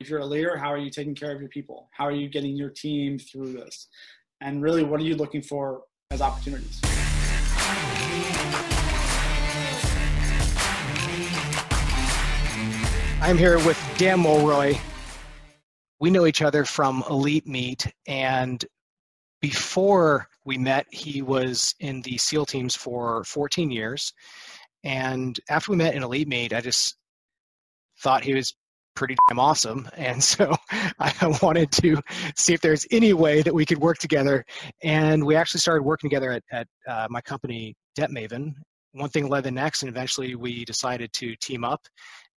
if you're a leader, how are you taking care of your people? How are you getting your team through this? And really, what are you looking for as opportunities? I'm here with Dan Mulroy. We know each other from Elite Meet, and before we met, he was in the SEAL teams for 14 years. And after we met in Elite Meet, I just thought he was pretty damn awesome. And so I wanted to see if there's any way that we could work together. And we actually started working together at, at uh, my company, Debt Maven. One thing led the next, and eventually we decided to team up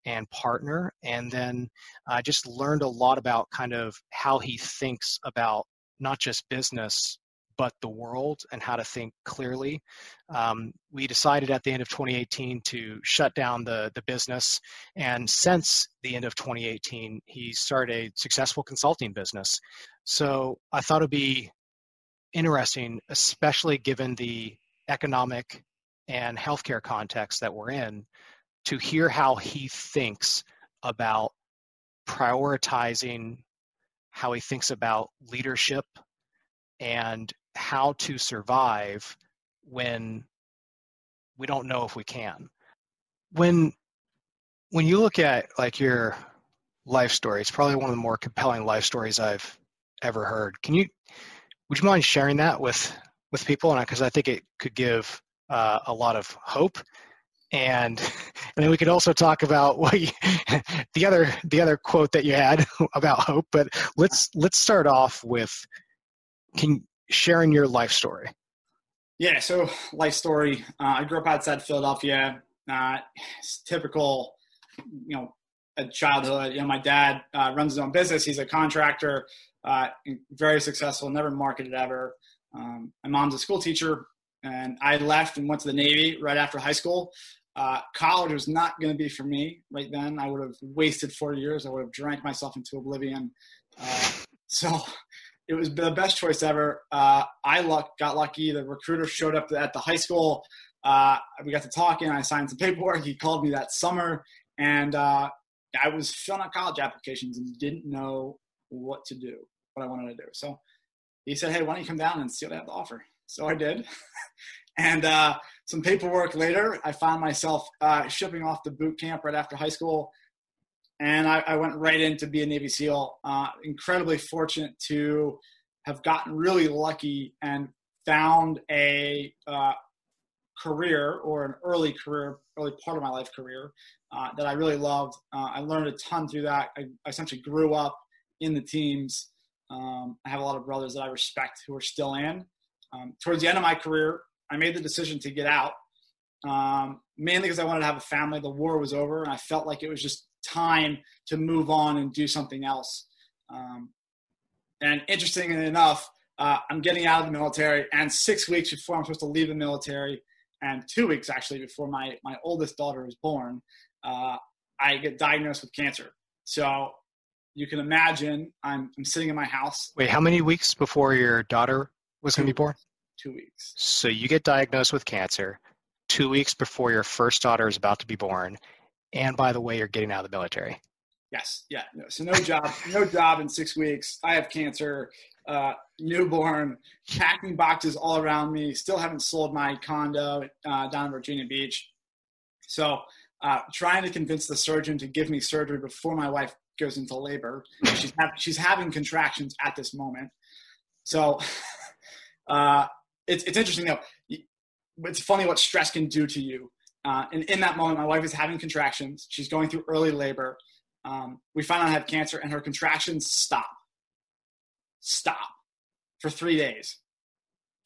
and partner. And then I just learned a lot about kind of how he thinks about not just business, but the world and how to think clearly. Um, we decided at the end of 2018 to shut down the, the business. And since the end of 2018, he started a successful consulting business. So I thought it'd be interesting, especially given the economic and healthcare context that we're in, to hear how he thinks about prioritizing, how he thinks about leadership, and how to survive when we don't know if we can. When when you look at like your life story, it's probably one of the more compelling life stories I've ever heard. Can you would you mind sharing that with with people? And because I think it could give uh, a lot of hope and and then we could also talk about what you, the other the other quote that you had about hope but let's let's start off with can sharing your life story yeah so life story uh, i grew up outside philadelphia uh, typical you know a childhood you know my dad uh, runs his own business he's a contractor uh, very successful never marketed ever um, my mom's a school teacher and I left and went to the Navy right after high school. Uh, college was not going to be for me right then. I would have wasted four years. I would have drank myself into oblivion. Uh, so it was the best choice ever. Uh, I luck, got lucky. The recruiter showed up at the high school. Uh, we got to talking. I signed some paperwork. He called me that summer, and uh, I was filling out college applications and didn't know what to do, what I wanted to do. So he said, "Hey, why don't you come down and see what I have to offer?" So I did, and uh, some paperwork later, I found myself uh, shipping off to boot camp right after high school, and I, I went right in to be a Navy SEAL. Uh, incredibly fortunate to have gotten really lucky and found a uh, career or an early career, early part of my life career uh, that I really loved. Uh, I learned a ton through that. I, I essentially grew up in the teams. Um, I have a lot of brothers that I respect who are still in. Um, towards the end of my career, I made the decision to get out, um, mainly because I wanted to have a family. The war was over, and I felt like it was just time to move on and do something else. Um, and interestingly enough, uh, I'm getting out of the military, and six weeks before I'm supposed to leave the military, and two weeks actually before my my oldest daughter is born, uh, I get diagnosed with cancer. So you can imagine I'm, I'm sitting in my house. Wait, how many weeks before your daughter was going to be born? two weeks. So you get diagnosed with cancer two weeks before your first daughter is about to be born, and by the way, you're getting out of the military. Yes, yeah. No, so no job, no job in six weeks. I have cancer, uh, newborn, packing boxes all around me. Still haven't sold my condo uh, down in Virginia Beach. So uh, trying to convince the surgeon to give me surgery before my wife goes into labor. She's, ha- she's having contractions at this moment. So uh, it's, it's interesting though. It's funny what stress can do to you. Uh, and in that moment, my wife is having contractions. She's going through early labor. Um, we find out I have cancer, and her contractions stop. Stop for three days.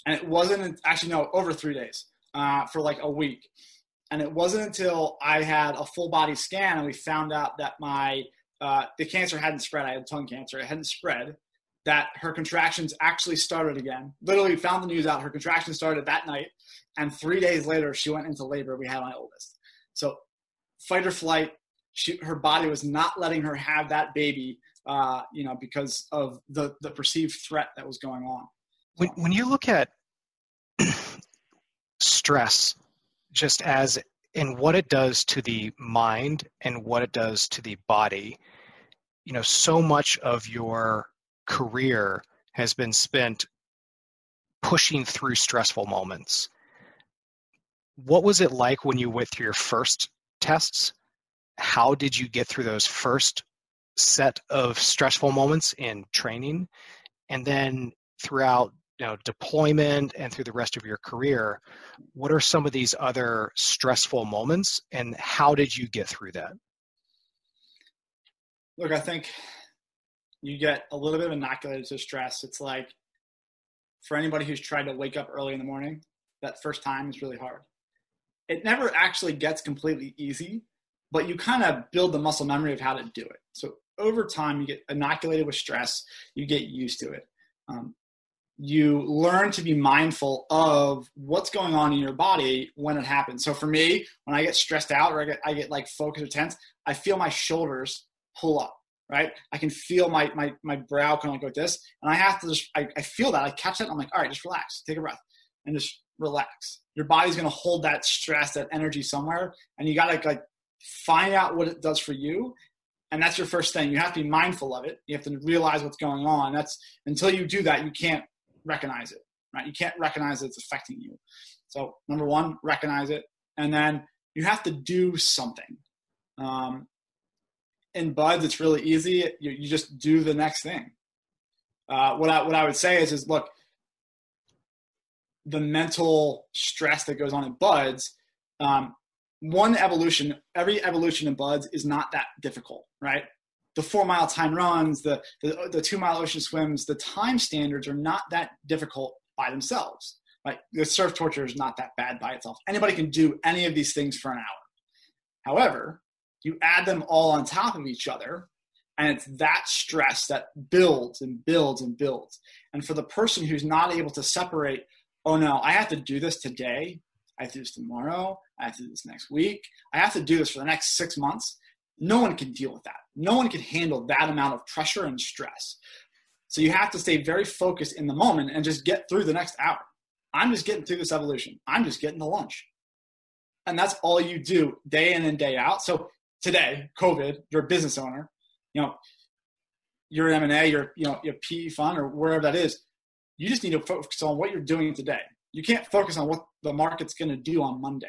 And it wasn't actually no over three days uh, for like a week. And it wasn't until I had a full body scan and we found out that my uh, the cancer hadn't spread. I had tongue cancer. It hadn't spread, that her contractions actually started again. Literally found the news out. Her contractions started that night, and three days later she went into labor. We had my oldest. So, fight or flight. She, her body was not letting her have that baby, uh, you know, because of the the perceived threat that was going on. When when you look at stress, just as in what it does to the mind and what it does to the body, you know so much of your career has been spent pushing through stressful moments. What was it like when you went through your first tests? How did you get through those first set of stressful moments in training? And then throughout you know deployment and through the rest of your career, what are some of these other stressful moments and how did you get through that? Look, I think you get a little bit of inoculated to stress. It's like for anybody who's tried to wake up early in the morning, that first time is really hard. It never actually gets completely easy, but you kind of build the muscle memory of how to do it. So over time, you get inoculated with stress, you get used to it. Um, you learn to be mindful of what's going on in your body when it happens. So for me, when I get stressed out or I get, I get like focused or tense, I feel my shoulders pull up right? I can feel my my my brow kind of like this, and I have to just I, I feel that I catch that. I'm like, all right, just relax, take a breath, and just relax. Your body's gonna hold that stress, that energy somewhere, and you gotta like find out what it does for you. And that's your first thing. You have to be mindful of it. You have to realize what's going on. That's until you do that, you can't recognize it, right? You can't recognize it's affecting you. So number one, recognize it, and then you have to do something. Um, in BUD/S, it's really easy. You, you just do the next thing. Uh, what I what I would say is is look, the mental stress that goes on in BUD/S. Um, one evolution, every evolution in BUD/S is not that difficult, right? The four mile time runs, the, the, the two mile ocean swims, the time standards are not that difficult by themselves. Right? The surf torture is not that bad by itself. Anybody can do any of these things for an hour. However, you add them all on top of each other, and it's that stress that builds and builds and builds. And for the person who's not able to separate, oh no, I have to do this today, I have to do this tomorrow, I have to do this next week, I have to do this for the next six months. No one can deal with that. No one can handle that amount of pressure and stress. So you have to stay very focused in the moment and just get through the next hour. I'm just getting through this evolution. I'm just getting to lunch. And that's all you do day in and day out. So today, COVID, you're a business owner, you know, you're an M&A, you're, you know, you're PE fund or wherever that is. You just need to focus on what you're doing today. You can't focus on what the market's going to do on Monday,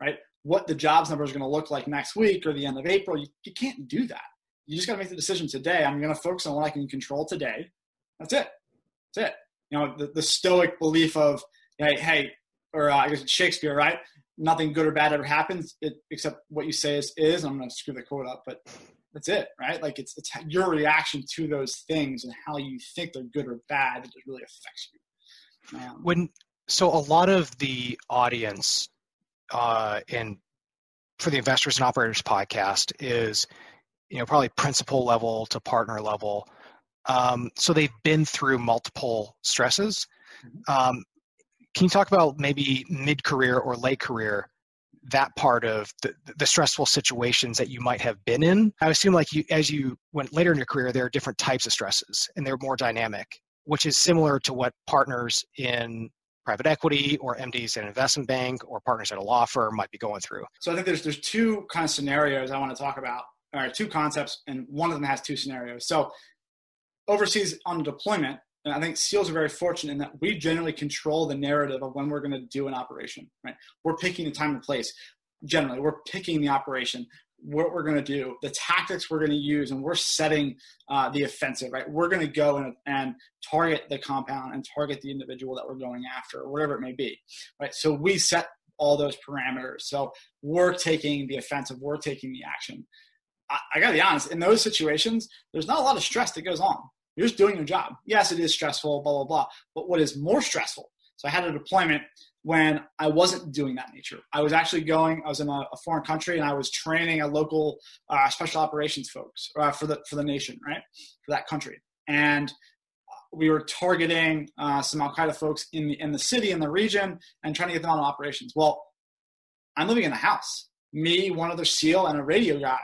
right? What the jobs numbers are going to look like next week or the end of April. You, you can't do that. You just got to make the decision today. I'm going to focus on what I can control today. That's it. That's it. You know, the, the stoic belief of, hey, hey, or uh, I guess it's Shakespeare, right? Nothing good or bad ever happens it, except what you say is is. I'm going to screw the quote up, but that's it, right? Like it's it's your reaction to those things and how you think they're good or bad that really affects you. Um, when so a lot of the audience uh, and for the investors and operators podcast is you know probably principal level to partner level. Um, so they've been through multiple stresses. Mm-hmm. Um, can you talk about maybe mid career or late career, that part of the, the stressful situations that you might have been in? I assume like you, as you went later in your career, there are different types of stresses and they're more dynamic, which is similar to what partners in private equity or MDs at an investment bank or partners at a law firm might be going through. So I think there's there's two kind of scenarios I want to talk about, or two concepts, and one of them has two scenarios. So overseas on deployment, and I think SEALs are very fortunate in that we generally control the narrative of when we're going to do an operation, right? We're picking the time and place. Generally, we're picking the operation, what we're going to do, the tactics we're going to use, and we're setting uh, the offensive, right? We're going to go and, and target the compound and target the individual that we're going after, or whatever it may be, right? So we set all those parameters. So we're taking the offensive, we're taking the action. I, I got to be honest, in those situations, there's not a lot of stress that goes on you're just doing your job. Yes, it is stressful, blah, blah, blah. But what is more stressful? So I had a deployment when I wasn't doing that nature. I was actually going, I was in a, a foreign country and I was training a local uh, special operations folks uh, for, the, for the nation, right? For that country. And we were targeting uh, some Al Qaeda folks in the, in the city, in the region, and trying to get them on operations. Well, I'm living in a house. Me, one other SEAL, and a radio guy.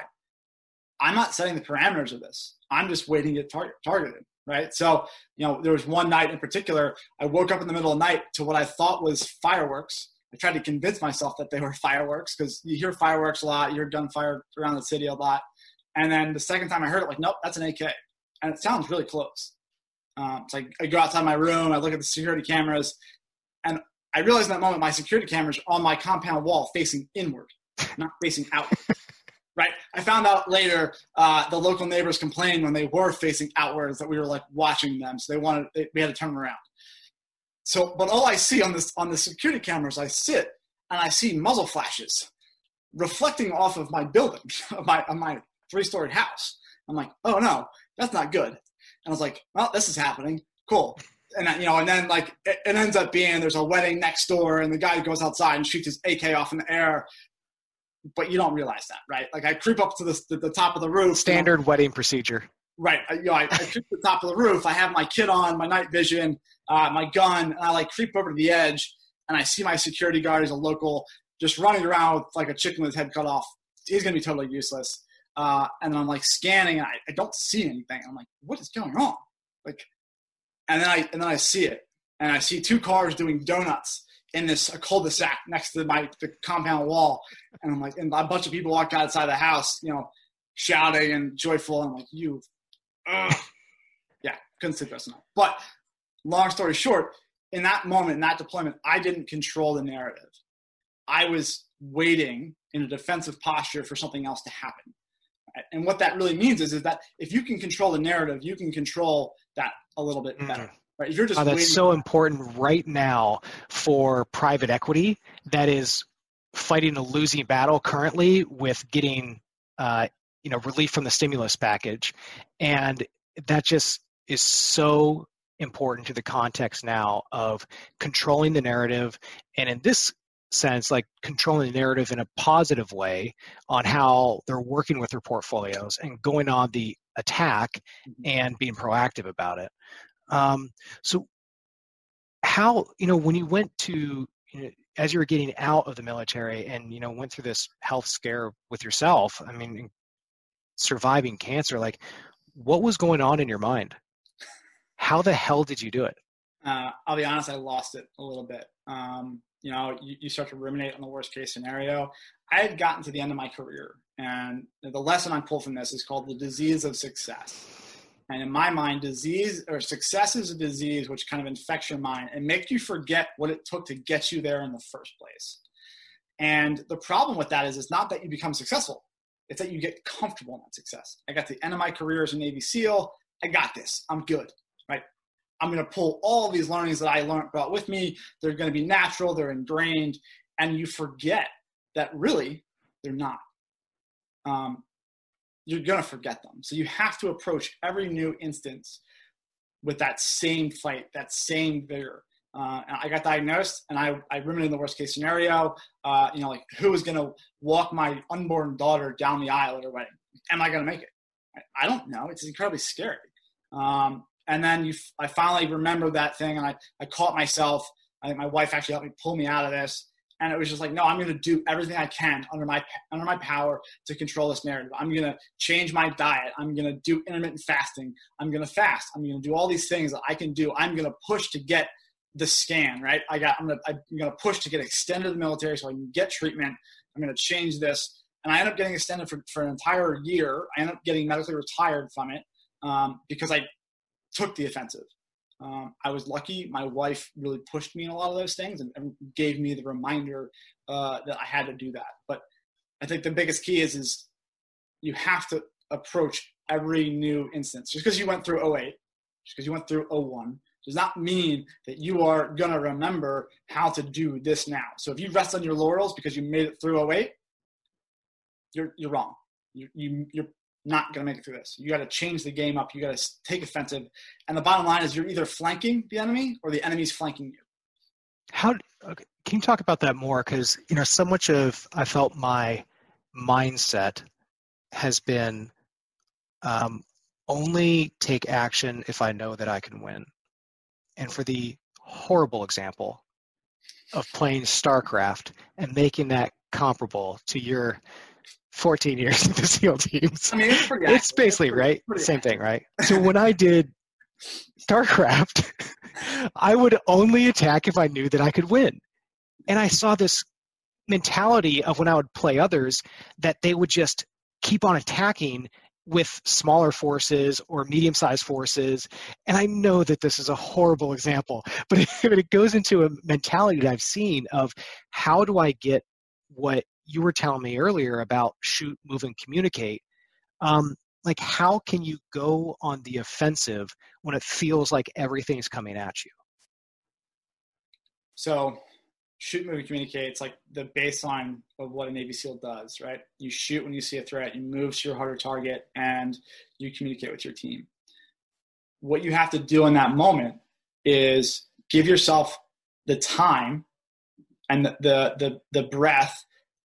I'm not setting the parameters of this. I'm just waiting to get tar- targeted, right? So, you know, there was one night in particular, I woke up in the middle of the night to what I thought was fireworks. I tried to convince myself that they were fireworks because you hear fireworks a lot, you hear gunfire around the city a lot. And then the second time I heard it, like, nope, that's an AK. And it sounds really close. Um, so I, I go outside my room, I look at the security cameras, and I realize in that moment my security cameras on my compound wall facing inward, not facing outward. right? I found out later uh, the local neighbors complained when they were facing outwards that we were like watching them, so they wanted they, we had to turn around. So, but all I see on this on the security cameras, I sit and I see muzzle flashes reflecting off of my building, of my of my three storied house. I'm like, oh no, that's not good. And I was like, well, this is happening. Cool. And you know, and then like it, it ends up being there's a wedding next door, and the guy goes outside and shoots his AK off in the air, but you don't realize that, right? Like I creep up to the, the, the top of the roof. Standard you know, wedding procedure. Right. I, you know, I, I creep to the top of the roof. I have my kit on, my night vision, uh, my gun, and I like creep over to the edge, and I see my security guard, is a local, just running around with like a chicken with his head cut off. He's gonna be totally useless. Uh, and then I'm like scanning, and I, I don't see anything. I'm like, what is going on? Like, and then I and then I see it, and I see two cars doing donuts in this a cul-de-sac next to my the compound wall, and I'm like, and a bunch of people walked outside the house, you know, shouting and joyful. And I'm like, you, yeah, couldn't sleep last night. But long story short, in that moment, in that deployment, I didn't control the narrative. I was waiting in a defensive posture for something else to happen. And what that really means is, is that if you can control the narrative, you can control that a little bit better. Mm-hmm. Right? You're just oh, that's so important right now for private equity that is fighting a losing battle currently with getting uh, you know relief from the stimulus package, and that just is so important to the context now of controlling the narrative, and in this sense, like controlling the narrative in a positive way on how they're working with their portfolios and going on the attack mm-hmm. and being proactive about it. Um, so, how you know when you went to you know, as you were getting out of the military and you know went through this health scare with yourself? I mean, surviving cancer, like what was going on in your mind? How the hell did you do it? Uh, I'll be honest, I lost it a little bit. Um, you know, you, you, start to ruminate on the worst case scenario. I had gotten to the end of my career, and the lesson I pull from this is called the disease of success. And in my mind, disease or success is a disease which kind of infects your mind and makes you forget what it took to get you there in the first place. And the problem with that is it's not that you become successful, it's that you get comfortable in that success. I got the end of my career as a Navy SEAL. I got this. I'm good. Right. I'm going to pull all these learnings that I learned brought with me. They're going to be natural. They're ingrained, and you forget that really they're not. Um, you're going to forget them. So you have to approach every new instance with that same fight, that same vigor. Uh, I got diagnosed, and I, I ruminated the worst case scenario. Uh, you know, like who is going to walk my unborn daughter down the aisle at her wedding? Am I going to make it? I, I, don't know. It's incredibly scary. Um, and then you, I finally remembered that thing, and I, I caught myself. I think my wife actually helped me pull me out of this and it was just like no i'm going to do everything i can under my under my power to control this narrative. I'm going to change my diet. I'm going to do intermittent fasting. I'm going to fast. I'm going to do all these things that i can do. I'm going to push to get the scan right? I got i'm going to i'm to push to get extended to the military so i can get treatment. I'm going to change this. And i end up getting extended for, for an entire year. I end up getting medically retired from it um, because i took the offensive um, I was lucky. My wife really pushed me in a lot of those things and, and gave me the reminder uh, that I had to do that. But I think the biggest key is is you have to approach every new instance. Just because you went through 08, just because you went through 01, does not mean that you are going to remember how to do this now. So if you rest on your laurels because you made it through 08, you're, you're wrong. You, you, you're not going to make it through this. You got to change the game up. You got to take offensive. And the bottom line is you're either flanking the enemy or the enemy's flanking you. How okay, can you talk about that more? Because you know, so much of I felt my mindset has been um, only take action if I know that I can win. And for the horrible example of playing StarCraft and making that comparable to your 14 years in the SEAL teams. I mean, it's, it's basically it's pretty, right, same thing, right? So when I did StarCraft, I would only attack if I knew that I could win, and I saw this mentality of when I would play others that they would just keep on attacking with smaller forces or medium sized forces. And I know that this is a horrible example, but it goes into a mentality that I've seen of how do I get what you were telling me earlier about shoot, move, and communicate. Um, like, how can you go on the offensive when it feels like everything's coming at you? So, shoot, move, and communicate. It's like the baseline of what a Navy SEAL does, right? You shoot when you see a threat, you move to your harder target, and you communicate with your team. What you have to do in that moment is give yourself the time and the the the, the breath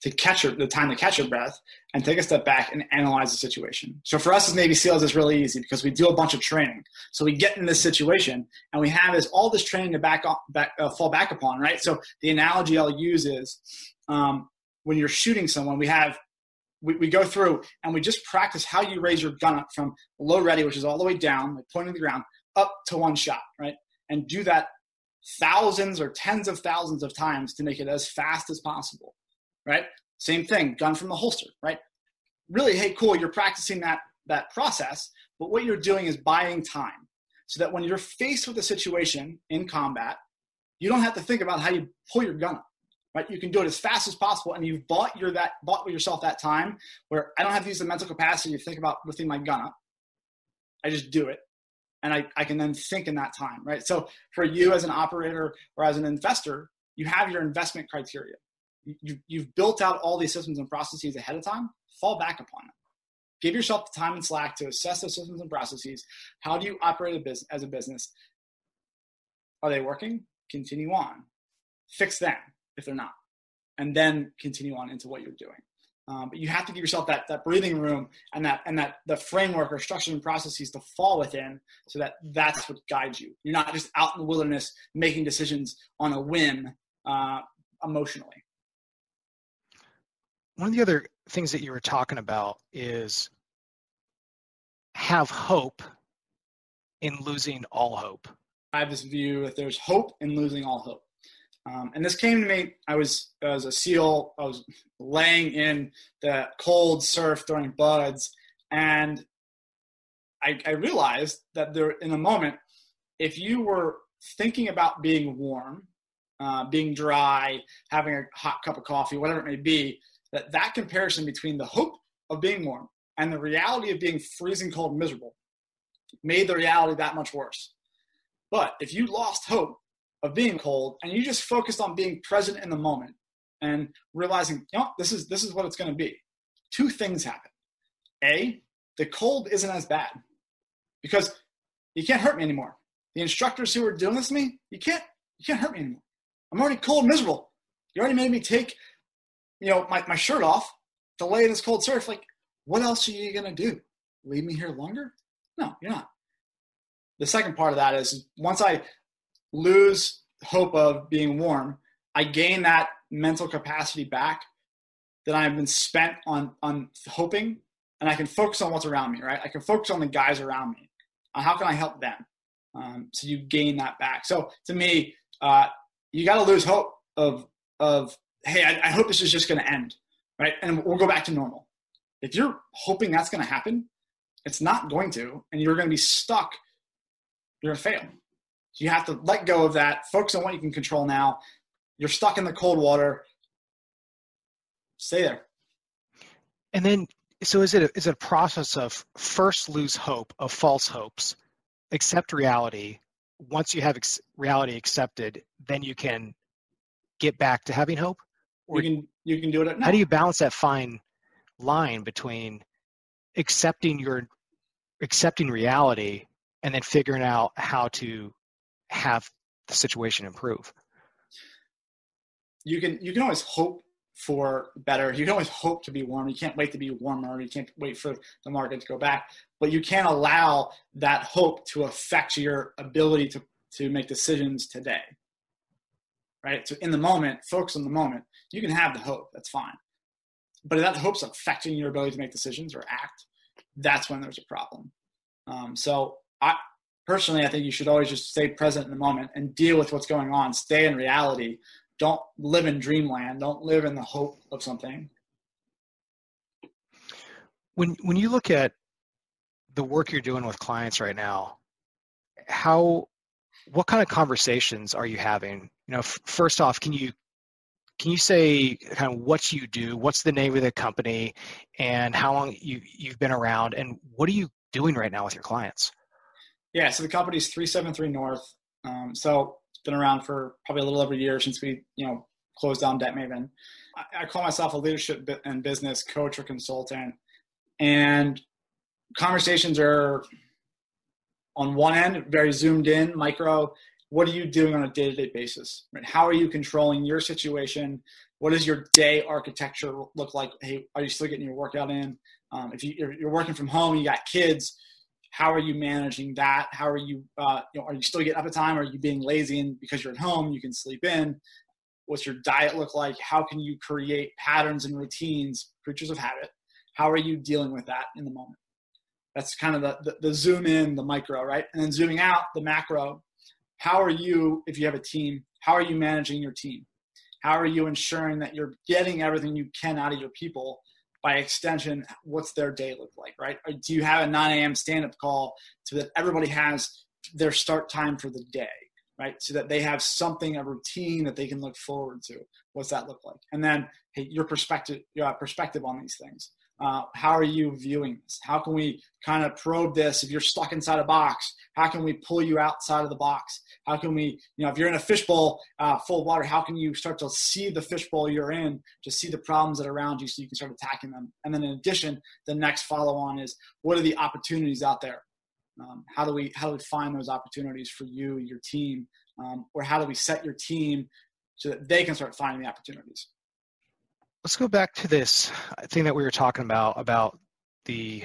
to catch your, the time to catch your breath and take a step back and analyze the situation. So for us as Navy SEALs, it's really easy because we do a bunch of training. So we get in this situation and we have this all this training to back, up, back uh, fall back upon, right? So the analogy I'll use is um, when you're shooting someone, we have we, we go through and we just practice how you raise your gun up from low ready, which is all the way down, like pointing to the ground, up to one shot, right? And do that thousands or tens of thousands of times to make it as fast as possible right? Same thing, gun from the holster, right? Really, hey, cool, you're practicing that that process, but what you're doing is buying time so that when you're faced with a situation in combat, you don't have to think about how you pull your gun up. Right? You can do it as fast as possible, and you've bought your that bought yourself that time where I don't have to use the mental capacity to think about lifting my gun up. I just do it, and I, I can then think in that time, right? So for you as an operator or as an investor, you have your investment criteria you, you've built out all these systems and processes ahead of time, fall back upon them. Give yourself the time and slack to assess those systems and processes. How do you operate a business as a business? Are they working? Continue on. Fix them if they're not, and then continue on into what you're doing. Um, but you have to give yourself that that breathing room and that and that the framework or structure and processes to fall within, so that that's what guides you. You're not just out in the wilderness making decisions on a whim uh, emotionally one of the other things that you were talking about is have hope in losing all hope. I have this view that there's hope in losing all hope. Um, and this came to me. I was as a SEAL. I was laying in the cold surf during BUD/S, and I, I realized that there, in a moment, if you were thinking about being warm, uh, being dry, having a hot cup of coffee, whatever it may be, that that comparison between the hope of being warm and the reality of being freezing cold miserable made the reality that much worse. But if you lost hope of being cold and you just focused on being present in the moment and realizing, you know, this is this is what it's going to be. Two things happen. A, the cold isn't as bad because you can't hurt me anymore. The instructors who are doing this to me, you can't you can't hurt me anymore. I'm already cold miserable. You already made me take you know, my, my shirt off to lay in this cold surf. Like, what else are you going to do? Leave me here longer? No, you're not. The second part of that is once I lose hope of being warm, I gain that mental capacity back that I've been spent on on hoping, and I can focus on what's around me. Right? I can focus on the guys around me. On how can I help them? Um, so you gain that back. So to me, uh, you got to lose hope of of hey, I, I hope this is just going to end, right? And we'll go back to normal. If you're hoping that's going to happen, it's not going to, and you're going to be stuck. You're going to fail. You have to let go of that, focus on what you can control now. You're stuck in the cold water. Stay there. And then, so is it a, is it a process of first lose hope of false hopes, accept reality. Once you have ex- reality accepted, then you can get back to having hope you can you can do it at how do you balance that fine line between accepting your accepting reality and then figuring out how to have the situation improve? You can you can always hope for better. You can always hope to be warm you can't wait to be warmer. You can't wait for the market to go back. But you can't allow that hope to affect your ability to to make decisions today. Right? So in the moment, focus on the moment. You can have the hope, that's fine. But if that hope's affecting your ability to make decisions or act, that's when there's a problem. Um, so I personally, I think you should always just stay present in the moment and deal with what's going on. Stay in reality. Don't live in dreamland. Don't live in the hope of something. When when you look at the work you're doing with clients right now, how what kind of conversations are you having? You know, f- first off, can you can you say kind of what you do? What's the name of the company, and how long you you've been around, and what are you doing right now with your clients? Yeah, so the three seven three North. Um, so it's been around for probably a little over a year since we you know closed down Debt Maven. I, I call myself a leadership and business coach or consultant, and conversations are on one end very zoomed in, micro, what are you doing on a day-to-day basis? Right? How are you controlling your situation? What does your day architecture look like? Hey are you still getting your workout in? Um, if you, are working from home you got kids how are you managing that? How are you, uh, you know, are you still getting up at time? Are you being lazy and because you're at home you can sleep in? What's your diet look like? How can you create patterns and routines creatures of habit? How are you dealing with that in the moment? That's kind of the, the, the zoom in the micro right? And then zooming out the macro how are you, if you have a team, how are you managing your team? How are you ensuring that you're getting everything you can out of your people? By extension, what's their day look like, right? Or do you have a 9 a.m. stand up call so that everybody has their start time for the day, right? So that they have something, a routine that they can look forward to. What's that look like? And then, hey, your perspective, your uh, perspective on these things. Uh, how are you viewing this? How can we kind of probe this? If you're stuck inside a box, how can we pull you outside of the box? How can we, you know, if you're in a fishbowl uh, full of water, how can you start to see the fishbowl you're in, to see the problems that are around you so you can start attacking them? And then in addition, the next follow on is what are the opportunities out there? Um, how do we how do we find those opportunities for you, your team, um, or how do we set your team so that they can start finding the opportunities? Let's go back to this thing that we were talking about about the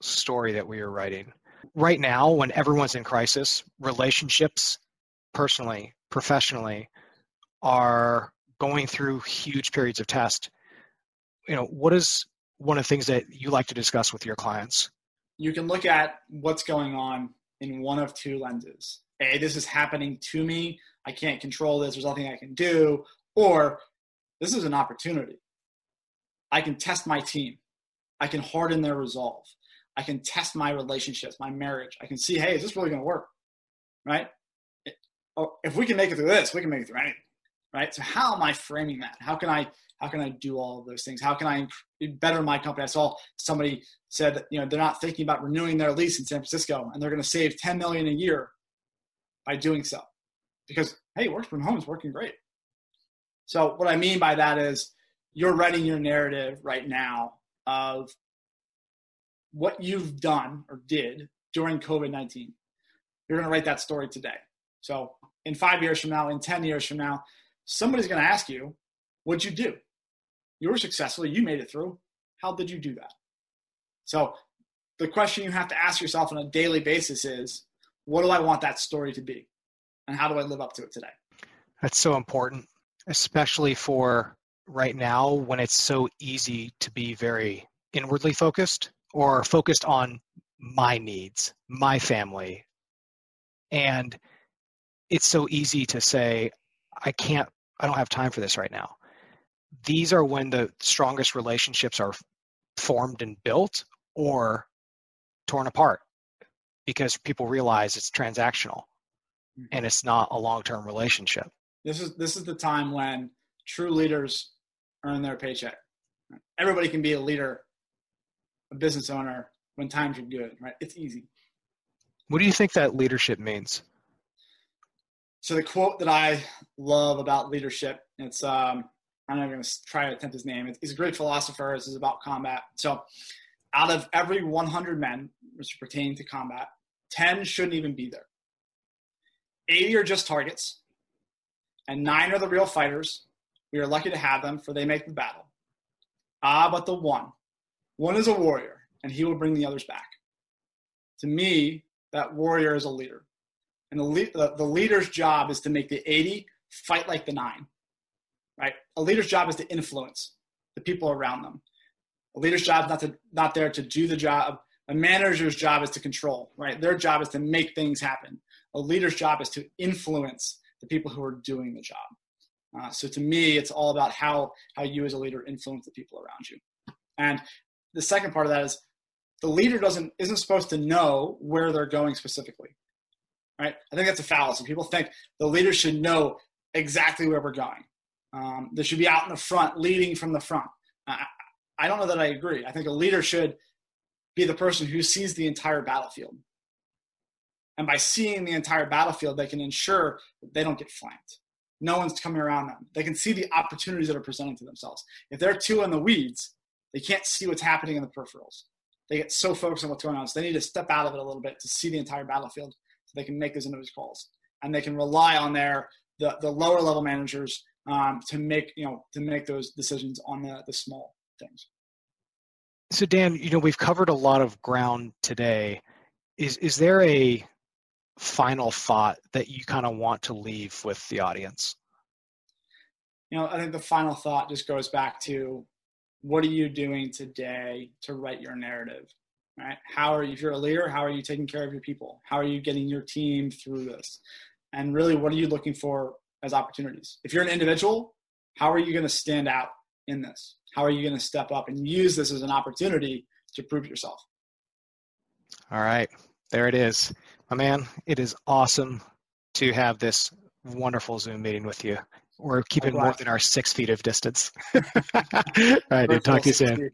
story that we were writing. Right now when everyone's in crisis relationships personally professionally are going through huge periods of test. You know what is one of the things that you like to discuss with your clients? You can look at what's going on in one of two lenses. A this is happening to me. I can't control this. There's nothing i can do. Or this is an opportunity I can test my team. I can harden their resolve. I can test my relationships, my marriage. I can see, hey, is this really going to work? Right? Oh, if we can make it through this, we can make it through anything. Right? So how am I framing that? How can I how can I do all of those things? How can I better my company? I saw somebody said that you know they're not thinking about renewing their lease in San Francisco and they're going to save 10 million a year by doing so because hey, work from home is working great. So what I mean by that is you're writing your narrative right now of what you've done or did during COVID 19. You're going to write that story today. So, in five years from now, in 10 years from now, somebody's going to ask you, What'd you do? You were successful, you made it through. How did you do that? So, the question you have to ask yourself on a daily basis is, What do I want that story to be? And how do I live up to it today? That's so important, especially for right now when it's so easy to be very inwardly focused or focused on my needs, my family. And it's so easy to say, I can't, I don't have time for this right now. These are when the strongest relationships are formed and built or torn apart because people realize it's transactional mm-hmm. and it's not a long-term relationship. This is this is the time when true leaders earn their paycheck. Everybody can be a leader, a business owner when times are good, right? It's easy. What do you think that leadership means? So the quote that I love about leadership, it's um, I'm not going to try to attempt his name. He's a great philosopher. This is about combat. So out of every 100 men, which pertain to combat, 10 shouldn't even be there. 80 are just targets, and nine are the real fighters, we are lucky to have them, for they make the battle. Ah, but the one. One is a warrior, and he will bring the others back. To me, that warrior is a leader. And the, the, the leader's job is to make the 80 fight like the nine, right? A leader's job is to influence the people around them. A leader's job is not, to, not there to do the job. A manager's job is to control, right? Their job is to make things happen. A leader's job is to influence the people who are doing the job. Uh, so to me, it's all about how how you as a leader influence the people around you. And the second part of that is the leader doesn't isn't supposed to know where they're going specifically. Right? I think that's a fallacy. People think the leader should know exactly where we're going. Um, they should be out in the front, leading from the front. I, I don't know that I agree. I think a leader should be the person who sees the entire battlefield. And by seeing the entire battlefield, they can ensure that they don't get flanked. No one's coming around them. They can see the opportunities that are presenting to themselves. If they're too in the weeds, they can't see what's happening in the peripherals. They get so focused on what's going on. So they need to step out of it a little bit to see the entire battlefield so they can make those individual calls. And they can rely on their the, the lower level managers um, to make you know to make those decisions on the, the small things. So Dan, you know we've covered a lot of ground today. Is is there a final thought that you kind of want to leave with the audience? You know, I think the final thought just goes back to what are you doing today to write your narrative? Right? How are you, if you're a leader, how are you taking care of your people? How are you getting your team through this? And really, what are you looking for as opportunities? If you're an individual, how are you going to stand out in this? How are you going to step up and use this as an opportunity to prove yourself? All right, there it is. My man, it is awesome to have this wonderful Zoom meeting with you. We're keeping more than our six feet of distance. All right, dude, talk to you soon.